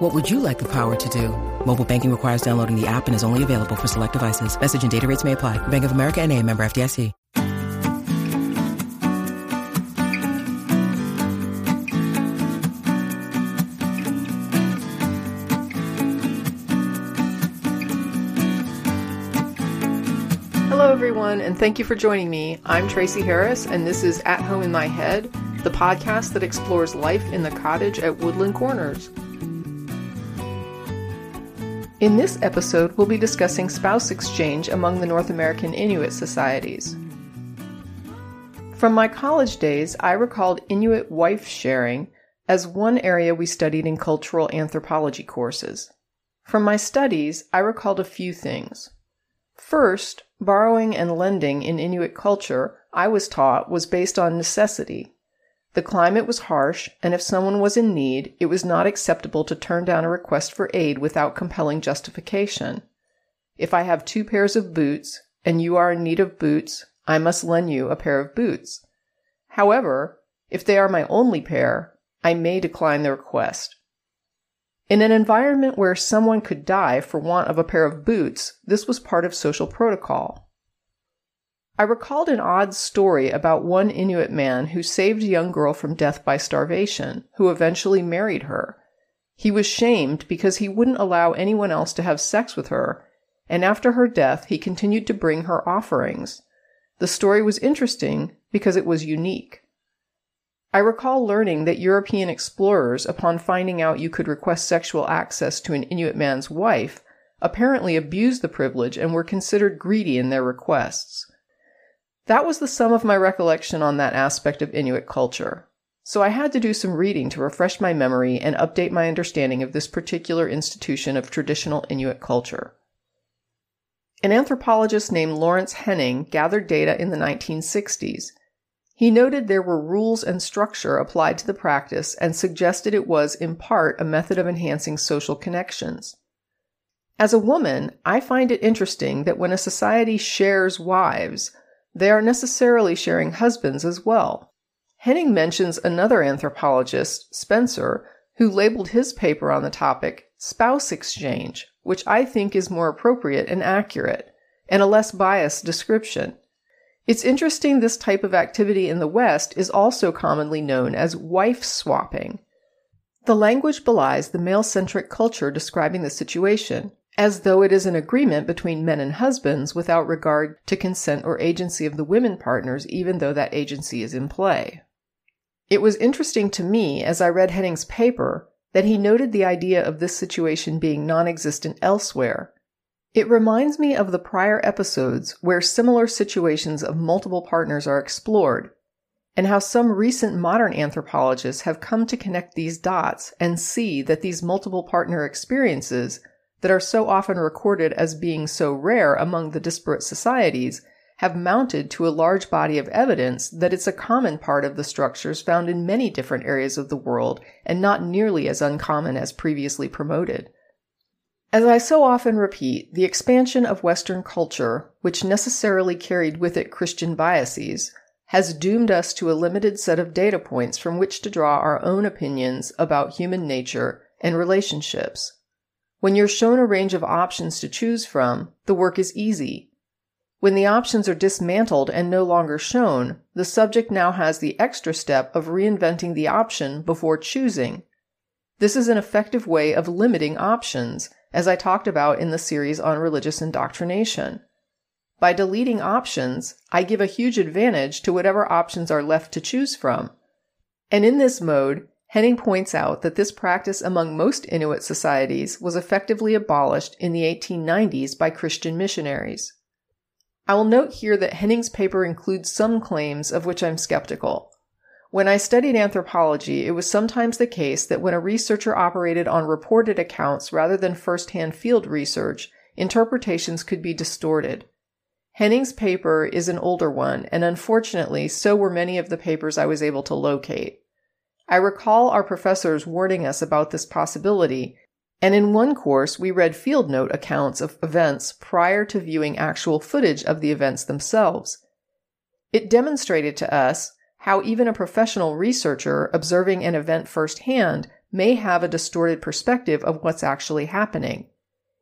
What would you like the power to do? Mobile banking requires downloading the app and is only available for select devices. Message and data rates may apply. Bank of America and a member FDIC. Hello, everyone, and thank you for joining me. I'm Tracie Harris, and this is At Home in My Head, the podcast that explores life in the cottage at Woodland Corners. In this episode, we'll be discussing spouse exchange among the North American Inuit societies. From my college days, I recalled Inuit wife sharing as one area we studied in cultural anthropology courses. From my studies, I recalled a few things. First, borrowing and lending in Inuit culture, I was taught, was based on necessity. The climate was harsh, and if someone was in need, it was not acceptable to turn down a request for aid without compelling justification. If I have two pairs of boots, and you are in need of boots, I must lend you a pair of boots. However, if they are my only pair, I may decline the request. In an environment where someone could die for want of a pair of boots, this was part of social protocol. I recalled an odd story about one Inuit man who saved a young girl from death by starvation, who eventually married her. He was shamed because he wouldn't allow anyone else to have sex with her, and after her death, he continued to bring her offerings. The story was interesting because it was unique. I recall learning that European explorers, upon finding out you could request sexual access to an Inuit man's wife, apparently abused the privilege and were considered greedy in their requests. That was the sum of my recollection on that aspect of Inuit culture. So I had to do some reading to refresh my memory and update my understanding of this particular institution of traditional Inuit culture. An anthropologist named Lawrence Hennigh gathered data in the 1960s. He noted there were rules and structure applied to the practice and suggested it was, in part, a method of enhancing social connections. As a woman, I find it interesting that when a society shares wives, they are necessarily sharing husbands as well. Hennigh mentions another anthropologist, Spencer, who labeled his paper on the topic spouse exchange, which I think is more appropriate and accurate, and a less biased description. It's interesting this type of activity in the West is also commonly known as wife swapping. The language belies the male centric culture describing the situation, as though it is an agreement between men and husbands without regard to consent or agency of the women partners, even though that agency is in play. It was interesting to me as I read Hennigh's paper that he noted the idea of this situation being non existent elsewhere. It reminds me of the prior episodes where similar situations of multiple partners are explored, and how some recent modern anthropologists have come to connect these dots and see that these multiple partner experiences that are so often recorded as being so rare among the disparate societies have mounted to a large body of evidence that it's a common part of the structures found in many different areas of the world and not nearly as uncommon as previously promoted. As I so often repeat, the expansion of Western culture, which necessarily carried with it Christian biases, has doomed us to a limited set of data points from which to draw our own opinions about human nature and relationships. When you're shown a range of options to choose from, the work is easy when the options are dismantled and no longer shown, the subject now has the extra step of reinventing the option before choosing. This is an effective way of limiting options, as I talked about in the series on religious indoctrination. By deleting options, I give a huge advantage to whatever options are left to choose from. And in this mode, Hennigh points out that this practice among most Inuit societies was effectively abolished in the 1890s by Christian missionaries. I will note here that Hennigh's paper includes some claims of which I'm skeptical. When I studied anthropology, it was sometimes the case that when a researcher operated on reported accounts rather than first-hand field research, interpretations could be distorted. Hennigh's paper is an older one, and unfortunately, so were many of the papers I was able to locate. I recall our professors warning us about this possibility, and in one course we read field note accounts of events prior to viewing actual footage of the events themselves. It demonstrated to us how even a professional researcher observing an event firsthand may have a distorted perspective of what's actually happening.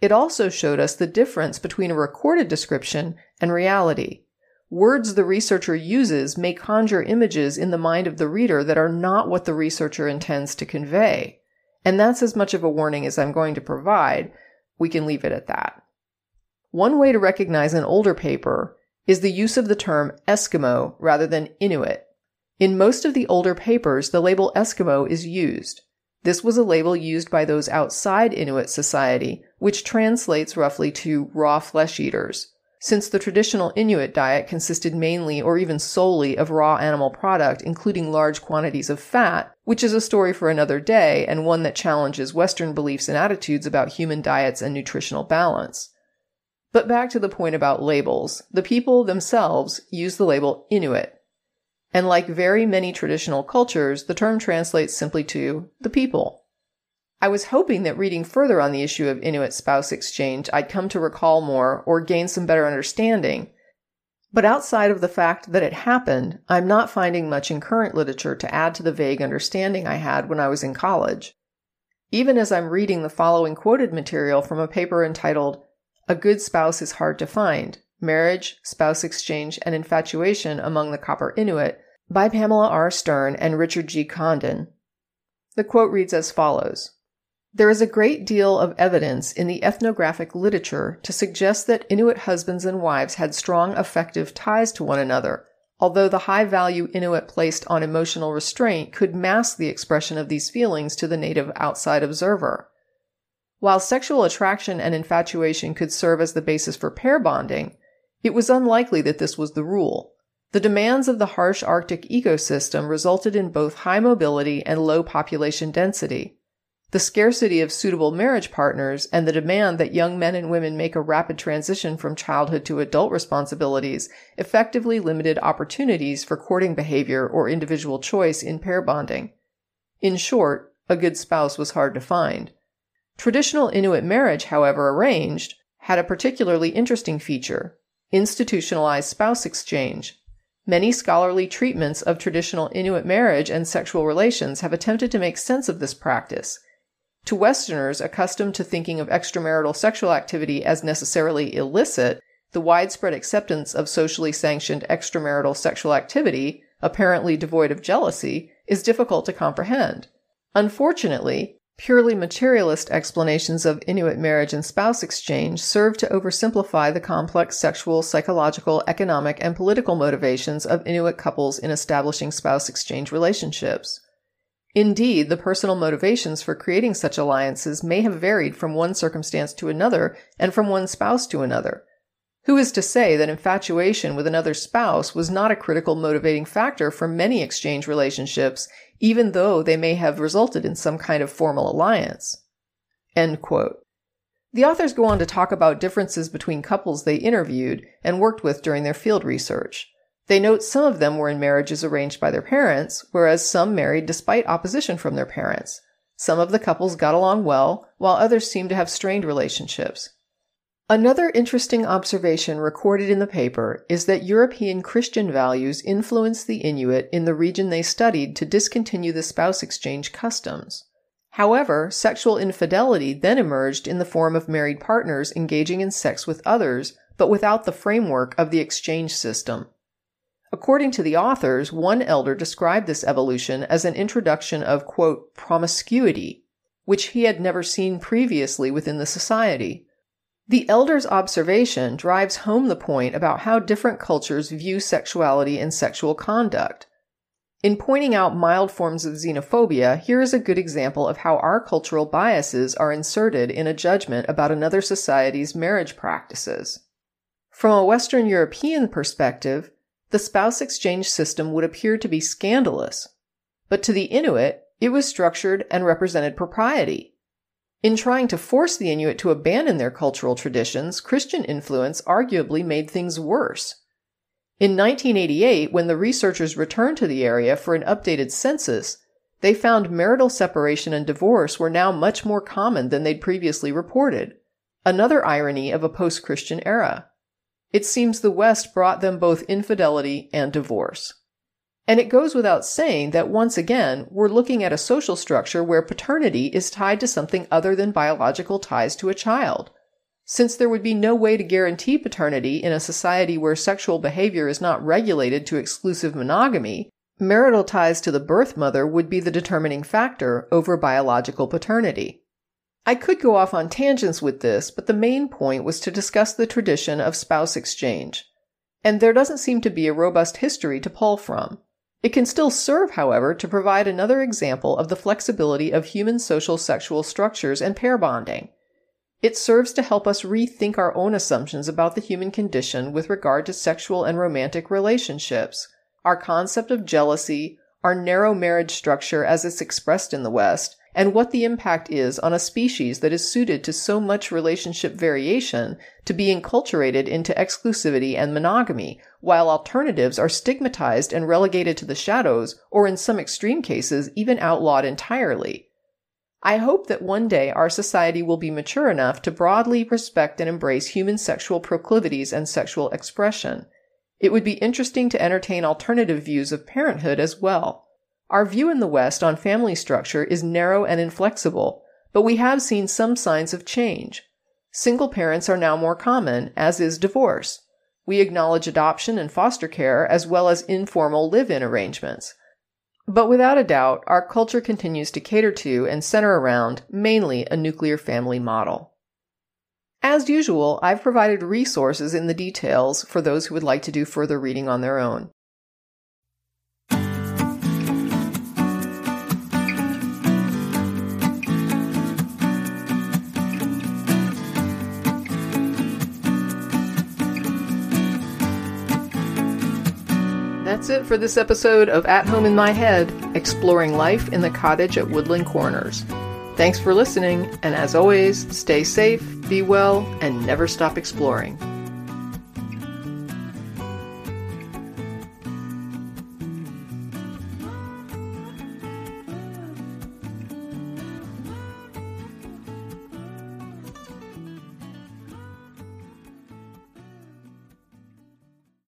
It also showed us the difference between a recorded description and reality. Words the researcher uses may conjure images in the mind of the reader that are not what the researcher intends to convey. And that's as much of a warning as I'm going to provide. We can leave it at that. One way to recognize an older paper is the use of the term Eskimo rather than Inuit. In most of the older papers, the label Eskimo is used. This was a label used by those outside Inuit society, which translates roughly to raw flesh eaters. Since the traditional Inuit diet consisted mainly or even solely of raw animal product, including large quantities of fat, which is a story for another day and one that challenges Western beliefs and attitudes about human diets and nutritional balance. But back to the point about labels. The people themselves use the label Inuit, and like very many traditional cultures, the term translates simply to the people. I was hoping that reading further on the issue of Inuit spouse exchange, I'd come to recall more or gain some better understanding. But outside of the fact that it happened, I'm not finding much in current literature to add to the vague understanding I had when I was in college. Even as I'm reading the following quoted material from a paper entitled A Good Spouse is Hard to Find Marriage, Spouse Exchange, and Infatuation Among the Copper Inuit by Pamela R. Stern and Richard G. Condon. The quote reads as follows There is a great deal of evidence in the ethnographic literature to suggest that Inuit husbands and wives had strong affective ties to one another, although the high value Inuit placed on emotional restraint could mask the expression of these feelings to the native outside observer. While sexual attraction and infatuation could serve as the basis for pair bonding, it was unlikely that this was the rule. The demands of the harsh Arctic ecosystem resulted in both high mobility and low population density. The scarcity of suitable marriage partners and the demand that young men and women make a rapid transition from childhood to adult responsibilities effectively limited opportunities for courting behavior or individual choice in pair bonding. In short, a good spouse was hard to find. Traditional Inuit marriage, however arranged, had a particularly interesting feature institutionalized spouse exchange. Many scholarly treatments of traditional Inuit marriage and sexual relations have attempted to make sense of this practice. To Westerners accustomed to thinking of extramarital sexual activity as necessarily illicit, the widespread acceptance of socially sanctioned extramarital sexual activity, apparently devoid of jealousy, is difficult to comprehend. Unfortunately, Purely materialist explanations of Inuit marriage and spouse exchange serve to oversimplify the complex sexual, psychological, economic, and political motivations of Inuit couples in establishing spouse exchange relationships. Indeed, the personal motivations for creating such alliances may have varied from one circumstance to another and from one spouse to another. Who is to say that infatuation with another spouse was not a critical motivating factor for many exchange relationships even though they may have resulted in some kind of formal alliance. The authors go on to talk about differences between couples they interviewed and worked with during their field research. They note some of them were in marriages arranged by their parents, whereas some married despite opposition from their parents. Some of the couples got along well, while others seemed to have strained relationships. Another interesting observation recorded in the paper is that European Christian values influenced the Inuit in the region they studied to discontinue the spouse exchange customs. However, sexual infidelity then emerged in the form of married partners engaging in sex with others, but without the framework of the exchange system. According to the authors, one elder described this evolution as an introduction of, quote, promiscuity, which he had never seen previously within the society. The elder's observation drives home the point about how different cultures view sexuality and sexual conduct. In pointing out mild forms of xenophobia, here is a good example of how our cultural biases are inserted in a judgment about another society's marriage practices. From a Western European perspective, the spouse exchange system would appear to be scandalous, but to the Inuit, it was structured and represented propriety. In trying to force the Inuit to abandon their cultural traditions, Christian influence arguably made things worse. In 1988, when the researchers returned to the area for an updated census, they found marital separation and divorce were now much more common than they'd previously reported. Another irony of a post Christian era. It seems the West brought them both infidelity and divorce. And it goes without saying that once again, we're looking at a social structure where paternity is tied to something other than biological ties to a child. Since there would be no way to guarantee paternity in a society where sexual behavior is not regulated to exclusive monogamy, marital ties to the birth mother would be the determining factor over biological paternity. I could go off on tangents with this, but the main point was to discuss the tradition of spouse exchange. And there doesn't seem to be a robust history to pull from. It can still serve, however, to provide another example of the flexibility of human social sexual structures and pair bonding. It serves to help us rethink our own assumptions about the human condition with regard to sexual and romantic relationships, our concept of jealousy, our narrow marriage structure as it's expressed in the West, and what the impact is on a species that is suited to so much relationship variation to be enculturated into exclusivity and monogamy, while alternatives are stigmatized and relegated to the shadows, or in some extreme cases, even outlawed entirely. I hope that one day our society will be mature enough to broadly respect and embrace human sexual proclivities and sexual expression. It would be interesting to entertain alternative views of parenthood as well. Our view in the West on family structure is narrow and inflexible, but we have seen some signs of change. Single parents are now more common, as is divorce. We acknowledge adoption and foster care as well as informal live in arrangements. But without a doubt, our culture continues to cater to and center around mainly a nuclear family model. As usual, I've provided resources in the details for those who would like to do further reading on their own. That's it for this episode of At Home in My Head, exploring life in the cottage at Woodland Corners. Thanks for listening, and as always, stay safe, be well, and never stop exploring.